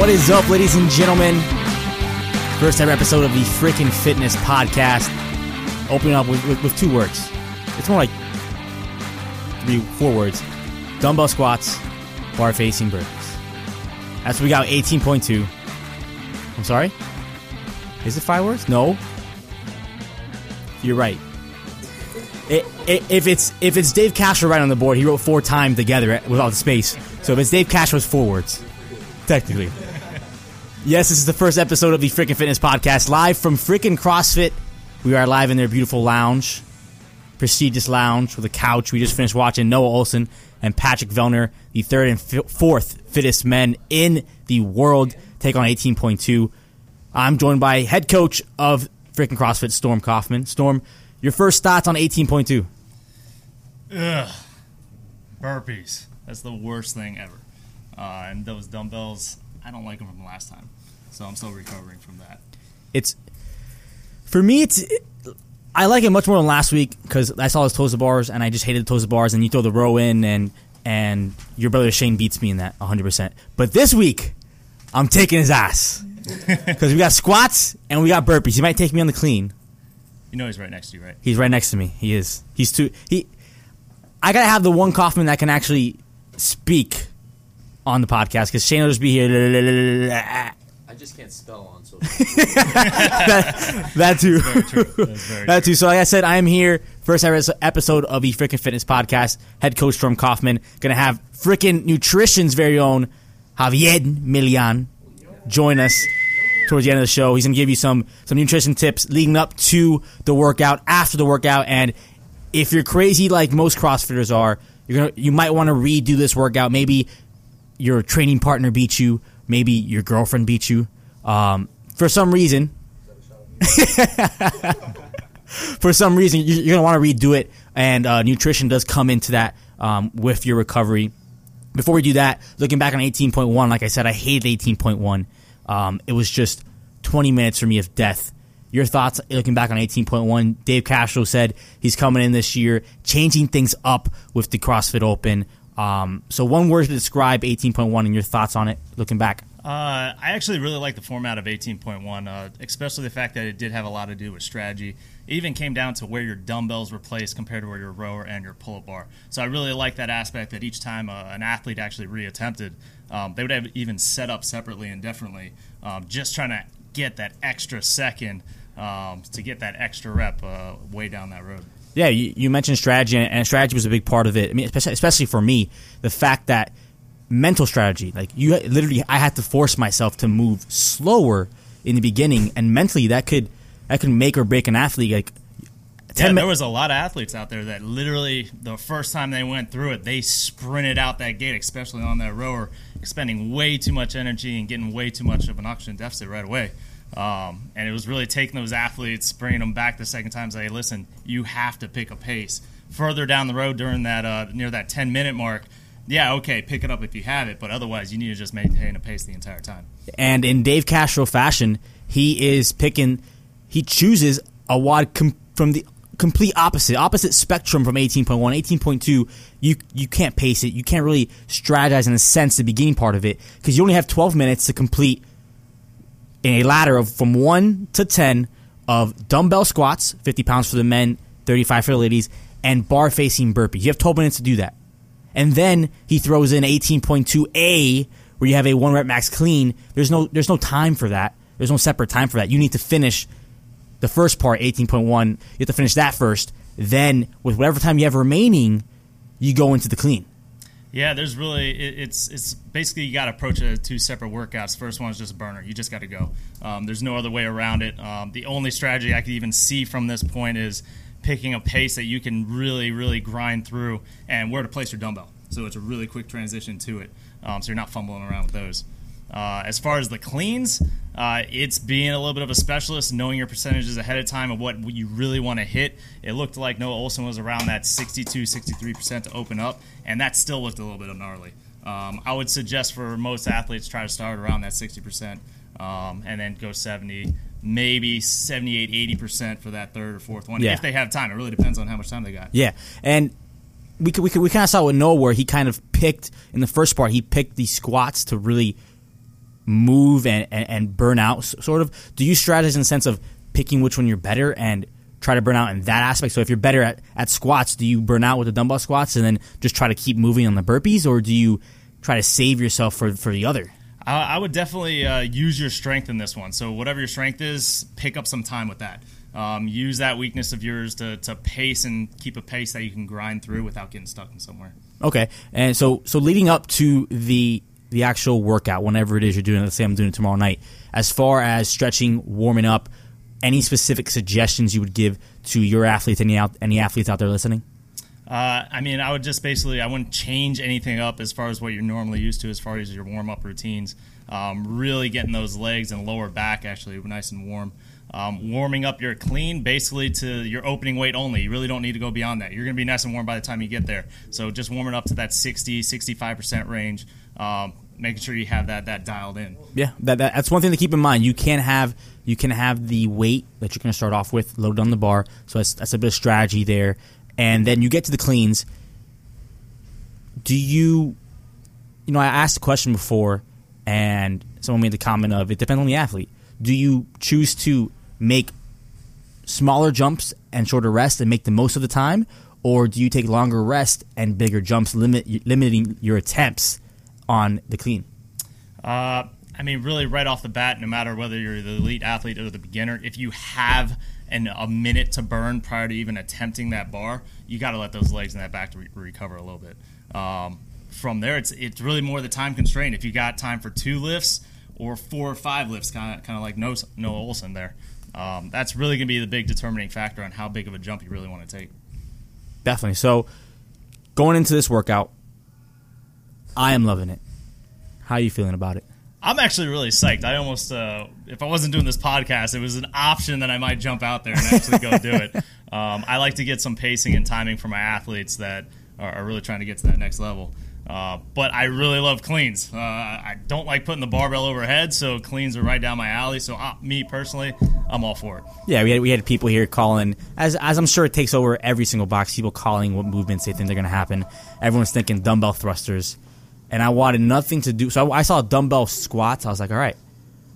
What is up, ladies and gentlemen? First ever episode of the Freaking Fitness Podcast. Opening up with, with, with two words. It's more like three, four words. Dumbbell squats, bar facing burpees. That's what we got. 18.2. I'm sorry. Is it five words? No. You're right. It, it, if it's if it's Dave Castro right on the board, he wrote four times together without the space. So if it's Dave it's four words, technically. Yes, this is the first episode of the Freaking Fitness Podcast, live from Freaking CrossFit. We are live in their beautiful lounge, prestigious lounge with a couch. We just finished watching Noah Ohlsen and Patrick Vellner, the third and fi- fourth fittest men in the world, take on 18.2. I'm joined by head coach of Freaking CrossFit, Storm Kaufman. Storm, your first thoughts on 18.2? Ugh. Burpees. That's the worst thing ever. Uh, and those dumbbells, I don't like them from last time. So I'm still recovering from that. It's for me. It's I like it much more than last week because I saw his toes to bars and I just hated the toes to bars. And you throw the row in and and your brother Shane beats me in that 100. percent But this week, I'm taking his ass because we got squats and we got burpees. He might take me on the clean. You know he's right next to you, right? He's right next to me. He is. He's too. He. I gotta have the one Kaufman that can actually speak on the podcast because Shane will just be here. I just can't spell on social. that, that too. That too. So, like I said, I am here. First ever episode of the Freakin' Fitness Podcast. Head coach Storm Kaufman. Gonna have Freakin' Nutrition's very own Javier Milian join us towards the end of the show. He's gonna give you some some nutrition tips leading up to the workout, after the workout, and if you're crazy like most CrossFitters are, you're gonna you might want to redo this workout. Maybe your training partner beat you. Maybe your girlfriend beat you. Um, for some reason, for some reason, you- you're gonna want to redo it, and uh, nutrition does come into that um, with your recovery. Before we do that, looking back on 18.1, like I said, I hated 18.1. Um, it was just 20 minutes for me of death. Your thoughts looking back on 18.1? Dave Castro said he's coming in this year, changing things up with the CrossFit Open. Um, so, one word to describe 18.1 and your thoughts on it looking back. Uh, I actually really like the format of 18.1, uh, especially the fact that it did have a lot to do with strategy. It even came down to where your dumbbells were placed compared to where your rower and your pull-up bar. So I really like that aspect that each time uh, an athlete actually reattempted, um, they would have even set up separately and differently, um, just trying to get that extra second um, to get that extra rep uh, way down that road. Yeah, you, you mentioned strategy, and, strategy was a big part of it. I mean, especially, especially for me, the fact that mental strategy, like you literally, I had to force myself to move slower in the beginning, and mentally, that could that could make or break an athlete. Like Yeah, there was a lot of athletes out there that literally the first time they went through it, they sprinted out that gate, especially on that rower, expending way too much energy and getting way too much of an oxygen deficit right away. Um, and it was really taking those athletes, bringing them back the second time. Say, listen, you have to pick a pace further down the road during that uh, near that 10 minute mark. Yeah, okay, pick it up if you have it, but otherwise, you need to just maintain a pace the entire time. and in Dave Castro fashion, he is picking. He chooses a WOD com- from the complete opposite, opposite spectrum from 18.1. 18.2, you you can't pace it. You can't really strategize in a sense the beginning part of it because you only have 12 minutes to complete in a ladder of from one to 10 of dumbbell squats, 50 pounds for the men, 35 for the ladies, and bar facing burpees. You have 12 minutes to do that. And then he throws in 18.2A where you have a one rep max clean. There's no there's no time for that. There's no separate time for that. You need to finish the first part, 18.1. You have to finish that first. Then with whatever time you have remaining, you go into the clean. Yeah, there's really it, it's it's basically you got to approach it as two separate workouts. First one is just a burner. You just got to go. Um, there's no other way around it. Um, the only strategy I could even see from this point is picking a pace that you can really really grind through and where to place your dumbbell. So it's a really quick transition to it. Um, so you're not fumbling around with those. Uh, as far as the cleans, uh, it's being a little bit of a specialist, knowing your percentages ahead of time of what you really want to hit. It looked like Noah Ohlsen was around that 62, 63% to open up, and that still looked a little bit gnarly. Um, I would suggest for most athletes try to start around that 60% um, and then go 70, maybe 78, 80% for that third or fourth one Yeah. if they have time. It really depends on how much time they got. Yeah, and we could, we could, we kind of saw with Noah where he kind of picked in the first part he picked the squats to really move and, and, and burn out, sort of. Do you strategize in the sense of picking which one you're better and try to burn out in that aspect? So if you're better at, at squats, do you burn out with the dumbbell squats and then just try to keep moving on the burpees, or do you try to save yourself for, for the other? I, I would definitely uh, use your strength in this one. So whatever your strength is, pick up some time with that. Um, use that weakness of yours to, to pace and keep a pace that you can grind through without getting stuck in somewhere. Okay, and so so leading up to the the actual workout, whenever it is you're doing, let's say I'm doing it tomorrow night. As far as stretching, warming up, any specific suggestions you would give to your athletes, any out any athletes out there listening? Uh, I mean, I would just basically I wouldn't change anything up as far as what you're normally used to as far as your warm up routines. Um, really getting those legs and lower back actually nice and warm. Um, warming up your clean basically to your opening weight only. You really don't need to go beyond that. You're going to be nice and warm by the time you get there. So just warming up to that 60, 65% range, um, making sure you have that that dialed in. Yeah, that, that, that's one thing to keep in mind. You can have you can have the weight that you're going to start off with loaded on the bar, so that's that's a bit of strategy there, and then you get to the cleans. Do you, you know, I asked a question before, and someone made the comment of it depends on the athlete. Do you choose to make smaller jumps and shorter rest and make the most of the time, or do you take longer rest and bigger jumps, limit limiting your attempts on the clean? Uh, I mean, really, right off the bat, no matter whether you're the elite athlete or the beginner, if you have an, a minute to burn prior to even attempting that bar, you got to let those legs and that back to re- recover a little bit. Um, from there, it's it's really more the time constraint. If you got time for two lifts or four or five lifts, kind of kind of like Noah Noah Ohlsen there, um, that's really going to be the big determining factor on how big of a jump you really want to take. Definitely. So, going into this workout, I am loving it. How are you feeling about it? I'm actually really psyched. I almost, uh, if I wasn't doing this podcast, it was an option that I might jump out there and actually go do it. Um, I like to get some pacing and timing for my athletes that are, are really trying to get to that next level. Uh, but I really love cleans. Uh, I don't like putting the barbell overhead, so cleans are right down my alley. So uh, me personally, I'm all for it. Yeah, we had, we had people here calling, as, as I'm sure it takes over every single box, people calling what movements they think they're going to happen. Everyone's thinking dumbbell thrusters. And I wanted nothing to do. So I, I saw dumbbell squats. I was like, all right,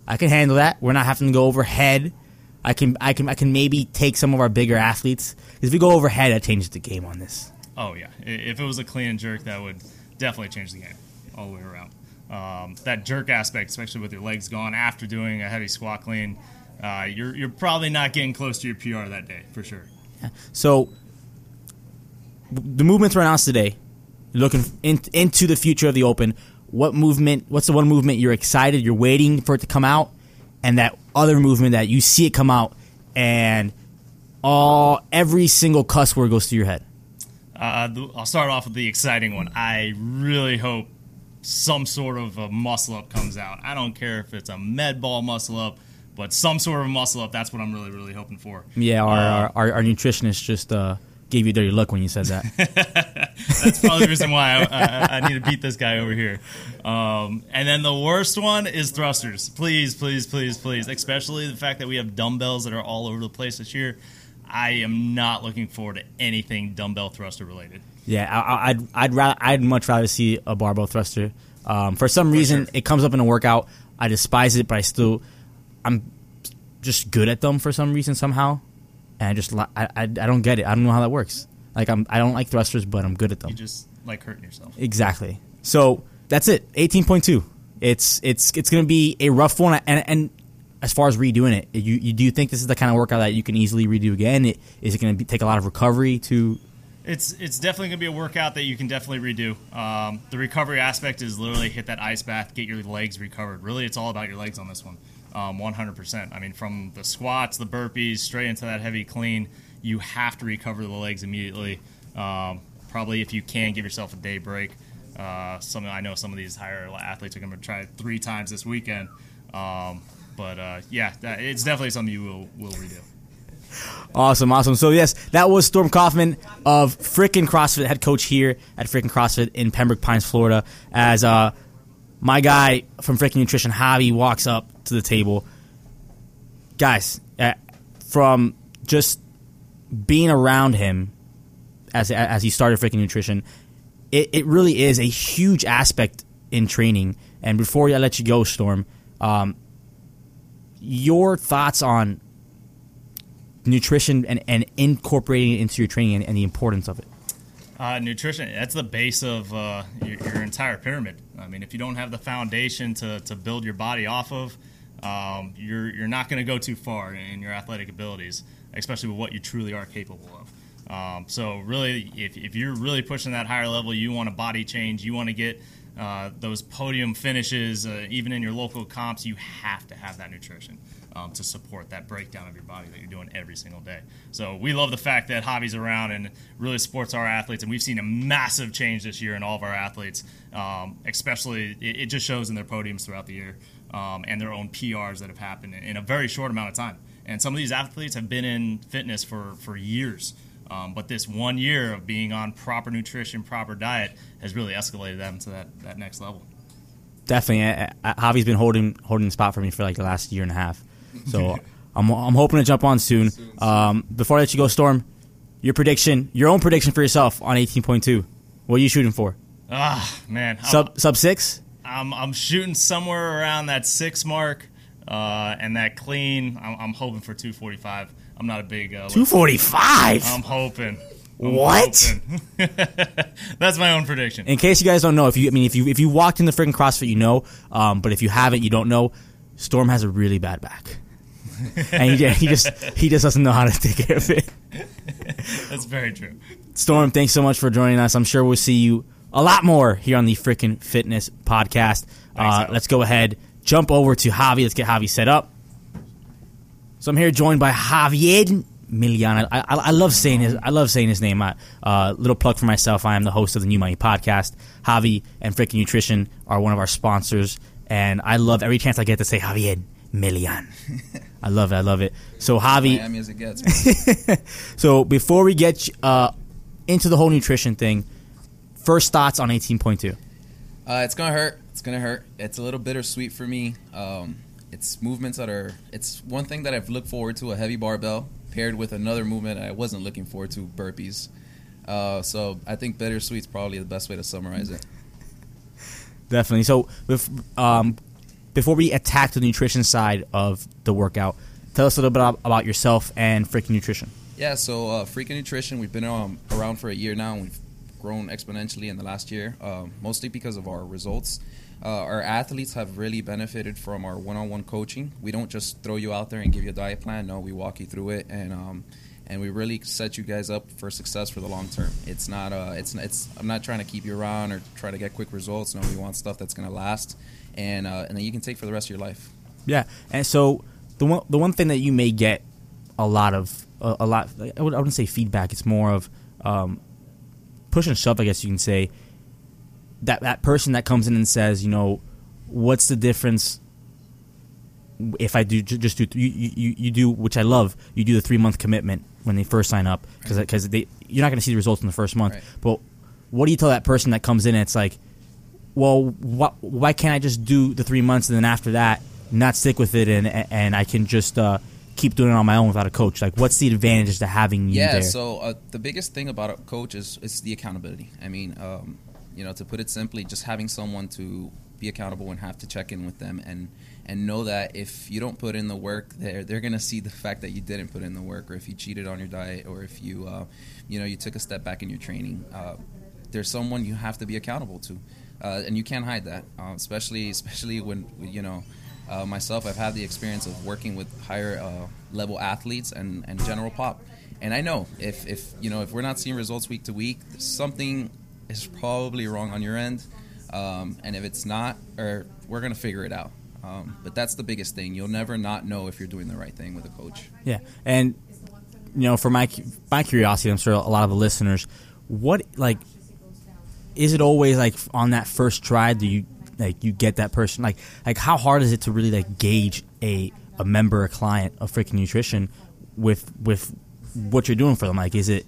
I can handle that. We're not having to go overhead. I can, I can, I can maybe take some of our bigger athletes. Because if we go overhead, that changes the game on this. Oh yeah, if it was a clean and jerk, that would definitely change the game all the way around. Um, that jerk aspect, especially with your legs gone after doing a heavy squat clean, uh, you're you're probably not getting close to your PR that day for sure. Yeah. So the movements now is today. You're looking in, into the future of the Open. What movement? What's the one movement you're excited? You're waiting for it to come out, and that other movement that you see it come out, and all every single cuss word goes through your head. Uh, the, I'll start off with the exciting one. I really hope some sort of a muscle up comes out. I don't care if it's a med ball muscle up, but some sort of a muscle up. That's what I'm really really hoping for. Yeah, our our, our, our nutritionist just uh, gave you a dirty look when you said that. That's probably the reason why I, I, I need to beat this guy over here. Um, and then the worst one is thrusters. Please, please, please, please. Especially the fact that we have dumbbells that are all over the place this year. I am not looking forward to anything dumbbell thruster related. Yeah, I, I- I'd I'd rather I'd much rather see a barbell thruster. Um, for some reason, sure. it comes up in a workout. I despise it, but I still I'm just good at them for some reason somehow, and I just I, I, I don't get it. I don't know how that works. Like I'm I don't like thrusters, but I'm good at them. You just like hurting yourself. Exactly. So that's it. Eighteen point two. It's it's it's gonna be a rough one. And and as far as redoing it, you, you do you think this is the kind of workout that you can easily redo again? It, is it going to take a lot of recovery to? It's it's definitely gonna be a workout that you can definitely redo. Um, the recovery aspect is literally hit that ice bath, get your legs recovered. Really, it's all about your legs on this one, um, 100%. I mean, from the squats, the burpees, straight into that heavy clean, you have to recover the legs immediately. Um, probably if you can give yourself a day break. Uh, some I know some of these higher athletes are gonna try it three times this weekend. Um, but uh, yeah, that, it's definitely something you will will redo. Awesome, awesome. So yes, that was Storm Kaufman of Freakin' CrossFit, head coach here at Freakin' CrossFit in Pembroke Pines, Florida. As uh, my guy from Freakin' Nutrition, Javi, walks up to the table. Guys, uh, from just being around him as as he started freaking Nutrition, it, it really is a huge aspect in training. And before I let you go, Storm, Um, your thoughts on nutrition and, and incorporating it into your training and, and the importance of it? Uh, nutrition, that's the base of uh, your, your, entire pyramid. I mean, if you don't have the foundation to, to build your body off of, um, you're, you're not going to go too far in your athletic abilities, especially with what you truly are capable of. Um, so, really, if, if you're really pushing that higher level, you want a body change, you want to get uh, those podium finishes, uh, even in your local comps, you have to have that nutrition um, to support that breakdown of your body that you're doing every single day. So we love the fact that Javi's around and really supports our athletes, and we've seen a massive change this year in all of our athletes. Um, especially, it, it, just shows in their podiums throughout the year um, and their own PRs that have happened in a very short amount of time. And some of these athletes have been in fitness for for years. Um, but this one year of being on proper nutrition, proper diet has really escalated them to that, that next level. Definitely, I, I, Javi's been holding holding the spot for me for like the last year and a half. So I'm, I'm hoping to jump on soon. Um, before I let you go, Storm, your prediction, your own prediction for yourself on 18.2. What are you shooting for? Ah, man, sub sub six. I'm I'm shooting somewhere around that six mark, uh, and that clean. I'm, I'm hoping for 245. I'm not a big uh, 245. I'm hoping. I'm what? Hoping. That's my own prediction. In case you guys don't know, if you I mean if you if you walked in the freaking CrossFit, you know. Um, but if you haven't, you don't know. Storm has a really bad back, and he, he just he just doesn't know how to take care of it. That's very true. Storm, thanks so much for joining us. I'm sure we'll see you a lot more here on the freaking fitness podcast. Uh, let's go ahead, jump over to Javi. Let's get Javi set up. So I'm here joined by Javier Milian. I, I, I, love saying his I love saying his name. Uh, little plug for myself. I am the host of the New Money podcast. Javi and Freaking Nutrition are one of our sponsors, and I love every chance I get to say Javier Milian. I love it. I love it. So Javi, Miami as it gets. so before we get uh, into the whole nutrition thing, first thoughts on 18.2. Uh, it's gonna hurt. It's gonna hurt. It's a little bittersweet for me. Um, it's movements that are. It's one thing that I've looked forward to a heavy barbell paired with another movement I wasn't looking forward to burpees. Uh, so I think bittersweet's probably the best way to summarize it. Definitely. So with, um, before we attack the nutrition side of the workout, tell us a little bit about yourself and Freaking Nutrition. Yeah, so uh, Freaking Nutrition, we've been um, around for a year now, and we've grown exponentially in the last year, uh, mostly because of our results. Uh, our athletes have really benefited from our one-on-one coaching. We don't just throw you out there and give you a diet plan. No, we walk you through it, and um, and we really set you guys up for success for the long term. It's not uh, it's it's I'm not trying to keep you around or try to get quick results. No, we want stuff that's going to last, and uh, and then you can take for the rest of your life. Yeah, and so the one the one thing that you may get a lot of a, a lot I, would, wouldn't say feedback. It's more of um, push and shove. I guess you can say that that person that comes in and says, you know, what's the difference if I do just do you, you, you do which I love you do the three month commitment when they first sign up because because they you're not going to see the results in the first month. Right. But what do you tell that person that comes in and it's like, well, wh- why can't I just do the three months and then after that not stick with it and and I can just uh, keep doing it on my own without a coach? Like, what's the advantage to having you yeah, there? so uh, the biggest thing about a coach is is the accountability. I mean, um, you know, to put it simply, just having someone to be accountable and have to check in with them and and know that if you don't put in the work, they're they're gonna see the fact that you didn't put in the work, or if you cheated on your diet, or if you uh, you know you took a step back in your training. Uh, there's someone you have to be accountable to, uh, and you can't hide that. Uh, especially especially when you know. Uh, myself, I've had the experience of working with higher uh, level athletes and, and general pop, and I know if, if you know if we're not seeing results week to week, something is probably wrong on your end. Um, and if it's not, or we're gonna figure it out. Um, but that's the biggest thing. You'll never not know if you're doing the right thing with a coach. Yeah, and you know, for my my curiosity, I'm sure a lot of the listeners, what like is it always like on that first try? Do you like you get that person? Like like how hard is it to really like gauge a a member, a client of freaking nutrition with with what you're doing for them? Like, is it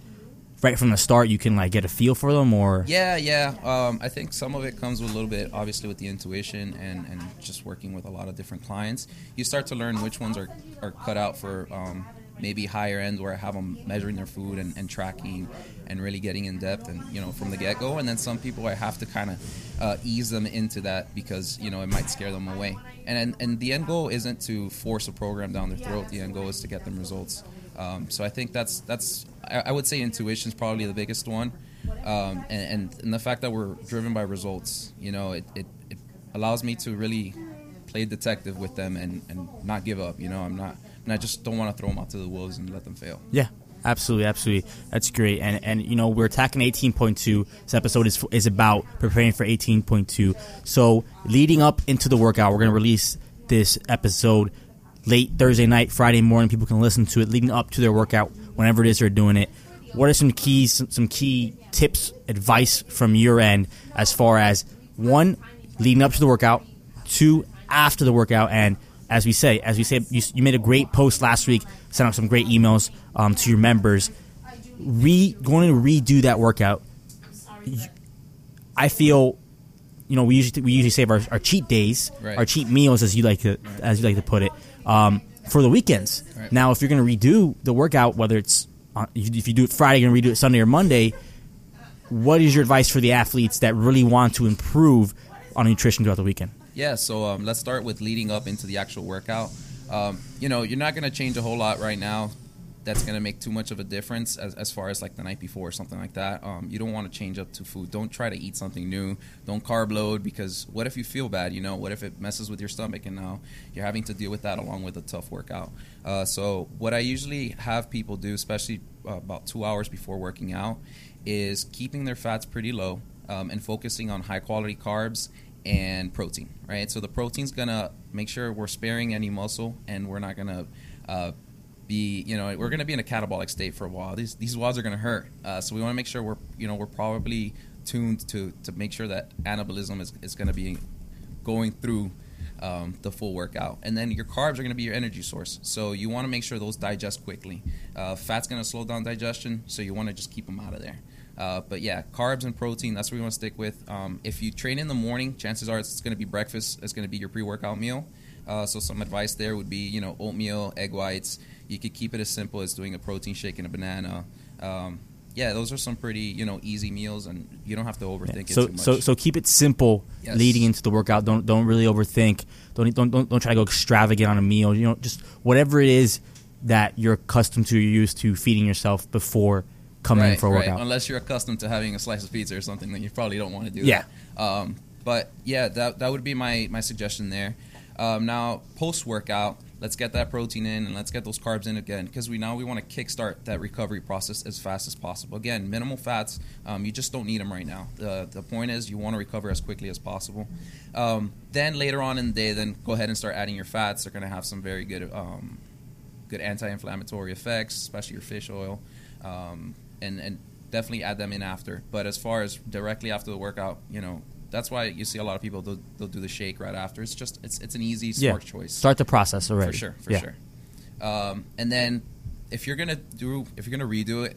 right from the start you can like get a feel for them or Yeah, yeah. Um, I think some of it comes with a little bit, obviously, with the intuition and, and just working with a lot of different clients. You start to learn which ones are, are cut out for um, maybe higher end where I have them measuring their food and, and tracking and really getting in depth and you know from the get go. And then some people I have to kind of uh, ease them into that because you know it might scare them away. And, and and the end goal isn't to force a program down their throat. The end goal is to get them results. Um, so I think that's that's I, I would say intuition is probably the biggest one. Um, and, and, and the fact that we're driven by results, you know, it, it, it allows me to really play detective with them and, and not give up. You know, I'm not, and I just don't want to throw them out to the wolves and let them fail. Yeah, absolutely, absolutely. That's great. And and you know, we're attacking 18.2. This episode is is about preparing for 18.2. So leading up into the workout, we're to release this episode late Thursday night, Friday morning. People can listen to it leading up to their workout, whenever it is they're doing it. What are some keys, some, some key tips, advice from your end as far as one leading up to the workout, two after the workout, and as we say, as we say, you, you made a great post last week, sent out some great emails um, to your members. Re going to redo that workout. I feel, you know, we usually we usually save our, our cheat days, Right. our cheat meals, as you like to as you like to put it, um, for the weekends. Right. Now, if you're going to redo the workout, whether it's on, if you if you do it Friday, you're going to redo it Sunday or Monday. What is your advice for the athletes that really want to improve on nutrition throughout the weekend? Yeah, so um, let's start with leading up into the actual workout. Um, you know, you're not going to change a whole lot right now. That's going to make too much of a difference as, as far as like the night before or something like that. Um, you don't want to change up to food. Don't try to eat something new. Don't carb load because what if you feel bad? You know, what if it messes with your stomach and now you're having to deal with that along with a tough workout. Uh, so what I usually have people do, especially uh, about two hours before working out, is keeping their fats pretty low um, and focusing on high quality carbs and protein, right? So the protein's gonna make sure we're sparing any muscle and we're not gonna uh, be, you know, we're gonna be in a catabolic state for a while. These these WODs are gonna hurt, uh, so we want to make sure we're, you know, we're probably tuned to to make sure that anabolism is, is gonna be going through um, the full workout. And then your carbs are going to be your energy source. So you want to make sure those digest quickly. Uh, fat's going to slow down digestion, so you want to just keep them out of there. Uh, but yeah, carbs and protein, that's what we want to stick with. Um, if you train in the morning, chances are it's going to be breakfast, it's going to be your pre workout meal. Uh, so some advice there would be, you know, oatmeal, egg whites. You could keep it as simple as doing a protein shake and a banana. Um, yeah, those are some pretty, you know, easy meals, and you don't have to overthink so it too much. so so keep it simple Yes. leading into the workout. Don't don't really overthink. Don't don't don't, don't try to go extravagant on a meal. You know, just whatever it is that you're accustomed to, you're used to feeding yourself before coming in right, for a right. Unless you're accustomed to having a slice of pizza or something, then you probably don't want to do Yeah. that. Um, but yeah, that that would be my my suggestion there. Um, now post workout, let's get that protein in and let's get those carbs in again because we now we want to kickstart that recovery process as fast as possible. Again, minimal fats. Um, you just don't need them right now. The the point is you want to recover as quickly as possible. Um, then later on in the day, then go ahead and start adding your fats. They're going to have some very good um, good anti-inflammatory effects, especially your fish oil, um, and and definitely add them in after. But as far as directly after the workout, you know, that's why you see a lot of people they'll, they'll do the shake right after. It's just it's it's an easy yeah, smart choice start the process already. for sure, for Yeah. sure. Um, and then if you're gonna do if you're gonna redo it,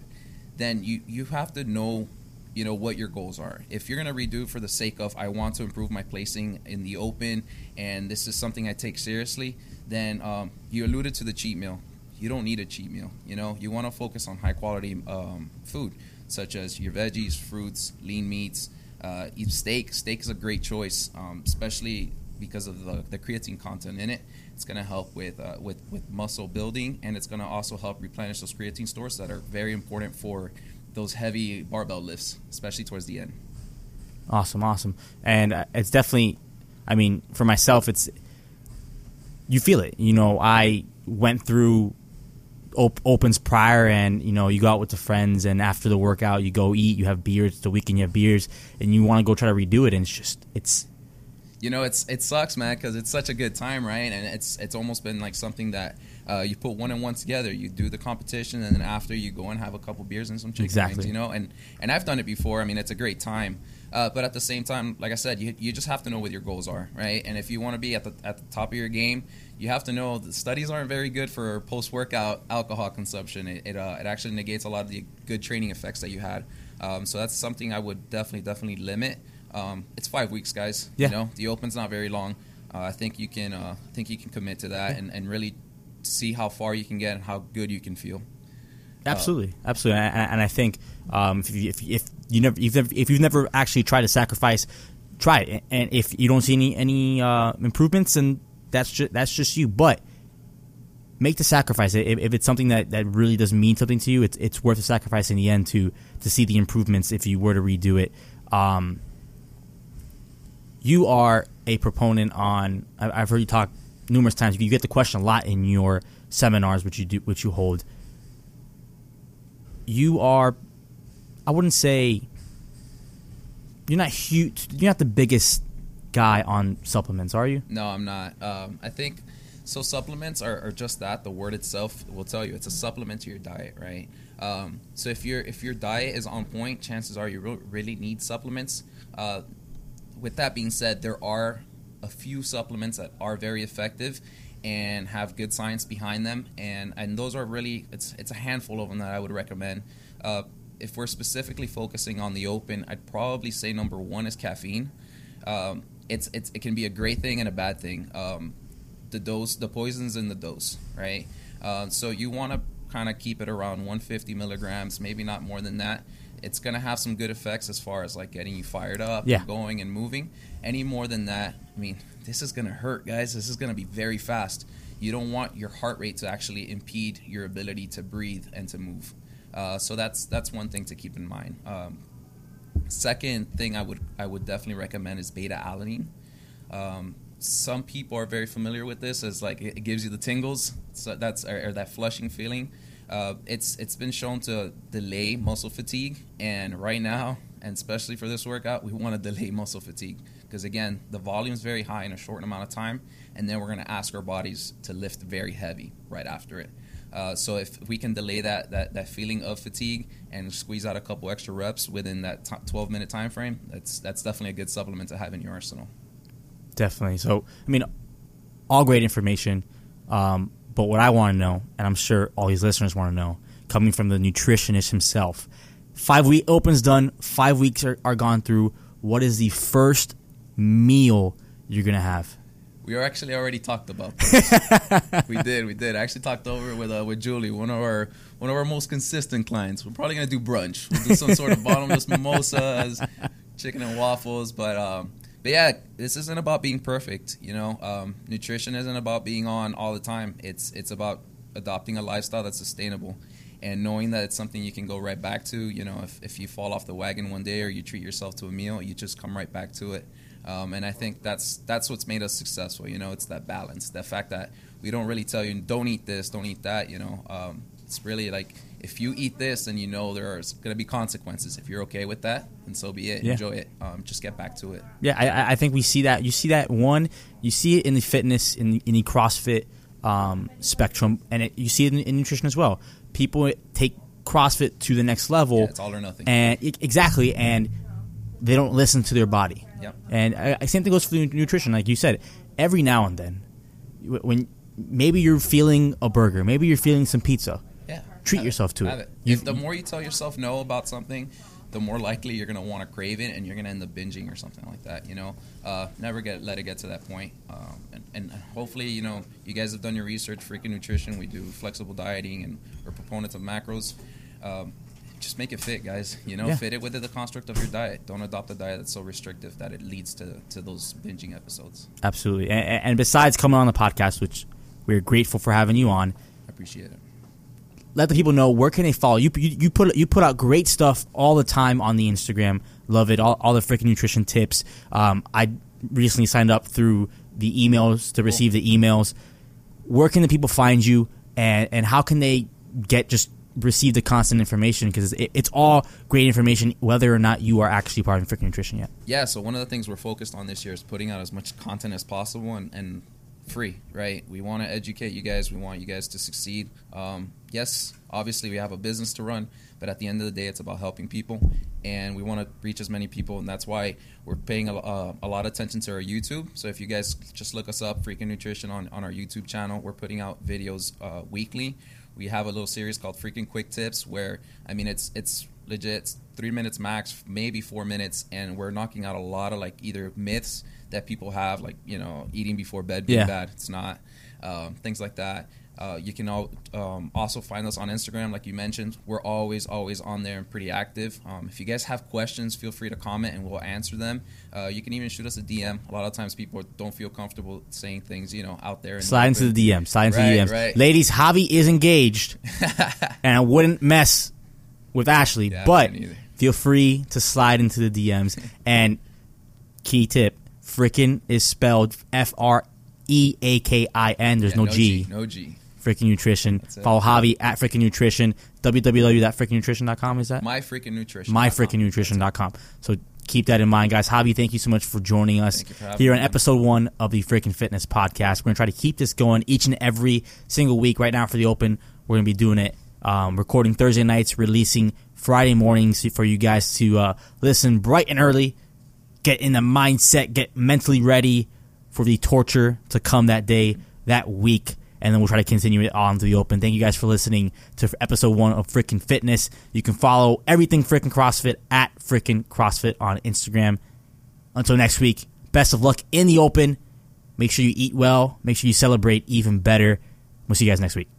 then you you have to know you know what your goals are. If you're gonna redo it for the sake of I want to improve my placing in the open and this is something I take seriously, then um, you alluded to the cheat meal. You don't need a cheat meal. You know you want to focus on high quality um, food such as your veggies, fruits, lean meats. Uh, eat steak. Steak is a great choice, um, especially because of the, the creatine content in it. It's going to help with, uh, with with muscle building, and it's going to also help replenish those creatine stores that are very important for those heavy barbell lifts, especially towards the end. Awesome, awesome, and uh, it's definitely. I mean, for myself, it's you feel it. You know, I went through op- opens prior, and you know, you go out with the friends, and after the workout, you go eat. You have beers. The weekend, you have beers, and you want to go try to redo it, and it's just it's You know, it's it sucks, man, because it's such a good time, right? And it's it's almost been like something that uh, you put one and one together. You do the competition, and then after you go and have a couple beers and some chicken Exactly. wings, you know. And and I've done it before. I mean, it's a great time. Uh, but at the same time, like I said, you, you just have to know what your goals are, right? And if you want to be at the at the top of your game, you have to know the studies aren't very good for post workout alcohol consumption. It it, uh, it actually negates a lot of the good training effects that you had. Um, so that's something I would definitely definitely limit. Um, it's five weeks, guys. Yeah. You know, the open's not very long. Uh, I think you can uh, I think you can commit to that and, and really see how far you can get and how good you can feel. Absolutely, absolutely, and, and I think um, if, you, if, if you never if, if you've never actually tried to sacrifice, try it, and if you don't see any any uh, improvements, then that's just that's just you. But make the sacrifice if, if it's something that, that really does mean something to you. It's it's worth the sacrifice in the end to to see the improvements if you were to redo it. Um, you are a proponent on. I've heard you talk numerous times. You get the question a lot in your seminars, which you do, which you hold you are I wouldn't say you're not huge you're not the biggest guy on supplements, are you? No, I'm not. Um, I think so. Supplements are, are, just that. The word itself will tell you it's a supplement to your diet, right? Um, so if your if your diet is on point, chances are you really need supplements. Uh, with that being said, there are a few supplements that are very effective and have good science behind them, and and those are really it's it's a handful of them that I would recommend. Uh, if we're specifically focusing on the open, I'd probably say number one is caffeine. Um, it's, it's it can be a great thing and a bad thing. Um, the dose, the poisons in the dose, right? Uh, so you want to kind of keep it around 150 milligrams, maybe not more than that. It's gonna have some good effects as far as like getting you fired up, yeah. and going and moving. Any more than that, I mean, this is gonna hurt, guys. This is gonna be very fast. You don't want your heart rate to actually impede your ability to breathe and to move. Uh, so that's that's one thing to keep in mind. Um, second thing I would I would definitely recommend is beta alanine. Um, some people are very familiar with this as like it, gives you the tingles. So that's or, or that flushing feeling. Uh, it's it's been shown to delay muscle fatigue, and right now, and especially for this workout, we want to delay muscle fatigue because again, the volume is very high in a short amount of time, and then we're going to ask our bodies to lift very heavy right after it. Uh, so if we can delay that, that that feeling of fatigue and squeeze out a couple extra reps within that t- 12 minute time frame, that's that's definitely a good supplement to have in your arsenal. Definitely. So I mean, all great information. Um, but what I want to know, and I'm sure all these listeners want to know, coming from the nutritionist himself, five week opens done, five weeks are, are gone through. What is the first meal you're gonna have? We actually already talked about. This. we did, we did. I actually talked over with uh, with Julie, one of our one of our most consistent clients. We're probably gonna do brunch. We'll do some sort of bottomless mimosas, chicken and waffles. But um, but yeah, this isn't about being perfect. You know, um, nutrition isn't about being on all the time. It's it's about adopting a lifestyle that's sustainable and knowing that it's something you can go right back to. You know, if if you fall off the wagon one day or you treat yourself to a meal, you just come right back to it. Um, and I think that's that's what's made us successful. You know, it's that balance, the fact that we don't really tell you don't eat this, don't eat that. You know, um, it's really like if you eat this, then you know there's going to be consequences. If you're okay with that, and so be it. Yeah. Enjoy it. Um, just get back to it. Yeah, I, I, think we see that. You see that one. You see it in the fitness, in the, in the CrossFit um, spectrum, and it, you see it in, in, nutrition as well. People take CrossFit to the next level. Yeah, it's all or nothing. And exactly, and they don't listen to their body. Yep. And I, same thing goes for nutrition. Like you said, every now and then, when maybe you're feeling a burger, maybe you're feeling some pizza. Yeah. Treat yourself it. to it. it. If the more you tell yourself no about something, the more likely you're going to want to crave it, and you're going to end up binging or something like that. You know, uh, never get let it get to that point. Um, and, and, hopefully, you know, you guys have done your research. Freaking nutrition, we do flexible dieting, and we're proponents of macros. Um, just make it fit, guys. You know, yeah. fit it within the construct of your diet. Don't adopt a diet that's so restrictive that it leads to, to those binging episodes. Absolutely. And, and besides coming on the podcast, which we're grateful for having you on, I appreciate it. Let the people know where can they follow you. You, you put you put out great stuff all the time on the Instagram. Love it. All, all the freaking nutrition tips. Um, I recently signed up through the emails to receive cool. the emails. Where can the people find you, and and how can they get just receive the constant information because it, it's all great information whether or not you are actually part of freaking nutrition yet. Yeah, so one of the things we're focused on this year is putting out as much content as possible and, and free, right? We want to educate you guys. We want you guys to succeed. Um, yes, obviously we have a business to run, but at the end of the day, it's about helping people, and we want to reach as many people, and that's why we're paying a, uh, a lot of attention to our YouTube. So if you guys just look us up, Freaking Nutrition, on, on our YouTube channel, we're putting out videos uh, weekly we have a little series called Freaking Quick Tips where I mean it's it's legit three minutes max, maybe four minutes, and we're knocking out a lot of like either myths that people have, like you know, eating before bed being Yeah. bad. It's not um, things like that. Uh, you can all, um, also find us on Instagram, like you mentioned. We're always, always on there and pretty active. Um, if you guys have questions, feel free to comment and we'll answer them. Uh, you can even shoot us a DM. A lot of times people don't feel comfortable saying things, you know, out there. in Slide into the DM. Slide into Right, the DMs. right. Ladies, Javi is engaged, and I wouldn't mess with Ashley, Yeah, but feel free to slide into the DMs. and key tip: freakin' is spelled F R E A K I N. There's Yeah, no, G. No G. Freakin' Nutrition. Follow Javi at Freakin' Nutrition. www.frickinnutrition.com is that? My freaking nutrition. myfrickinnutrition.com. So keep that in mind, guys. Javi, thank you so much for joining us for here on me. episode one of the Freaking Fitness Podcast. We're going to try to keep this going each and every single week. Right now for the Open, we're going to be doing it, um, recording Thursday nights, releasing Friday mornings for you guys to uh, listen bright and early, get in the mindset, get mentally ready for the torture to come that day, that week, and then we'll try to continue it on to the open. Thank you guys for listening to episode one of Freakin' Fitness. You can follow everything Freakin' CrossFit at Freakin' CrossFit on Instagram. Until next week, best of luck in the open. Make sure you eat well. Make sure you celebrate even better. We'll see you guys next week.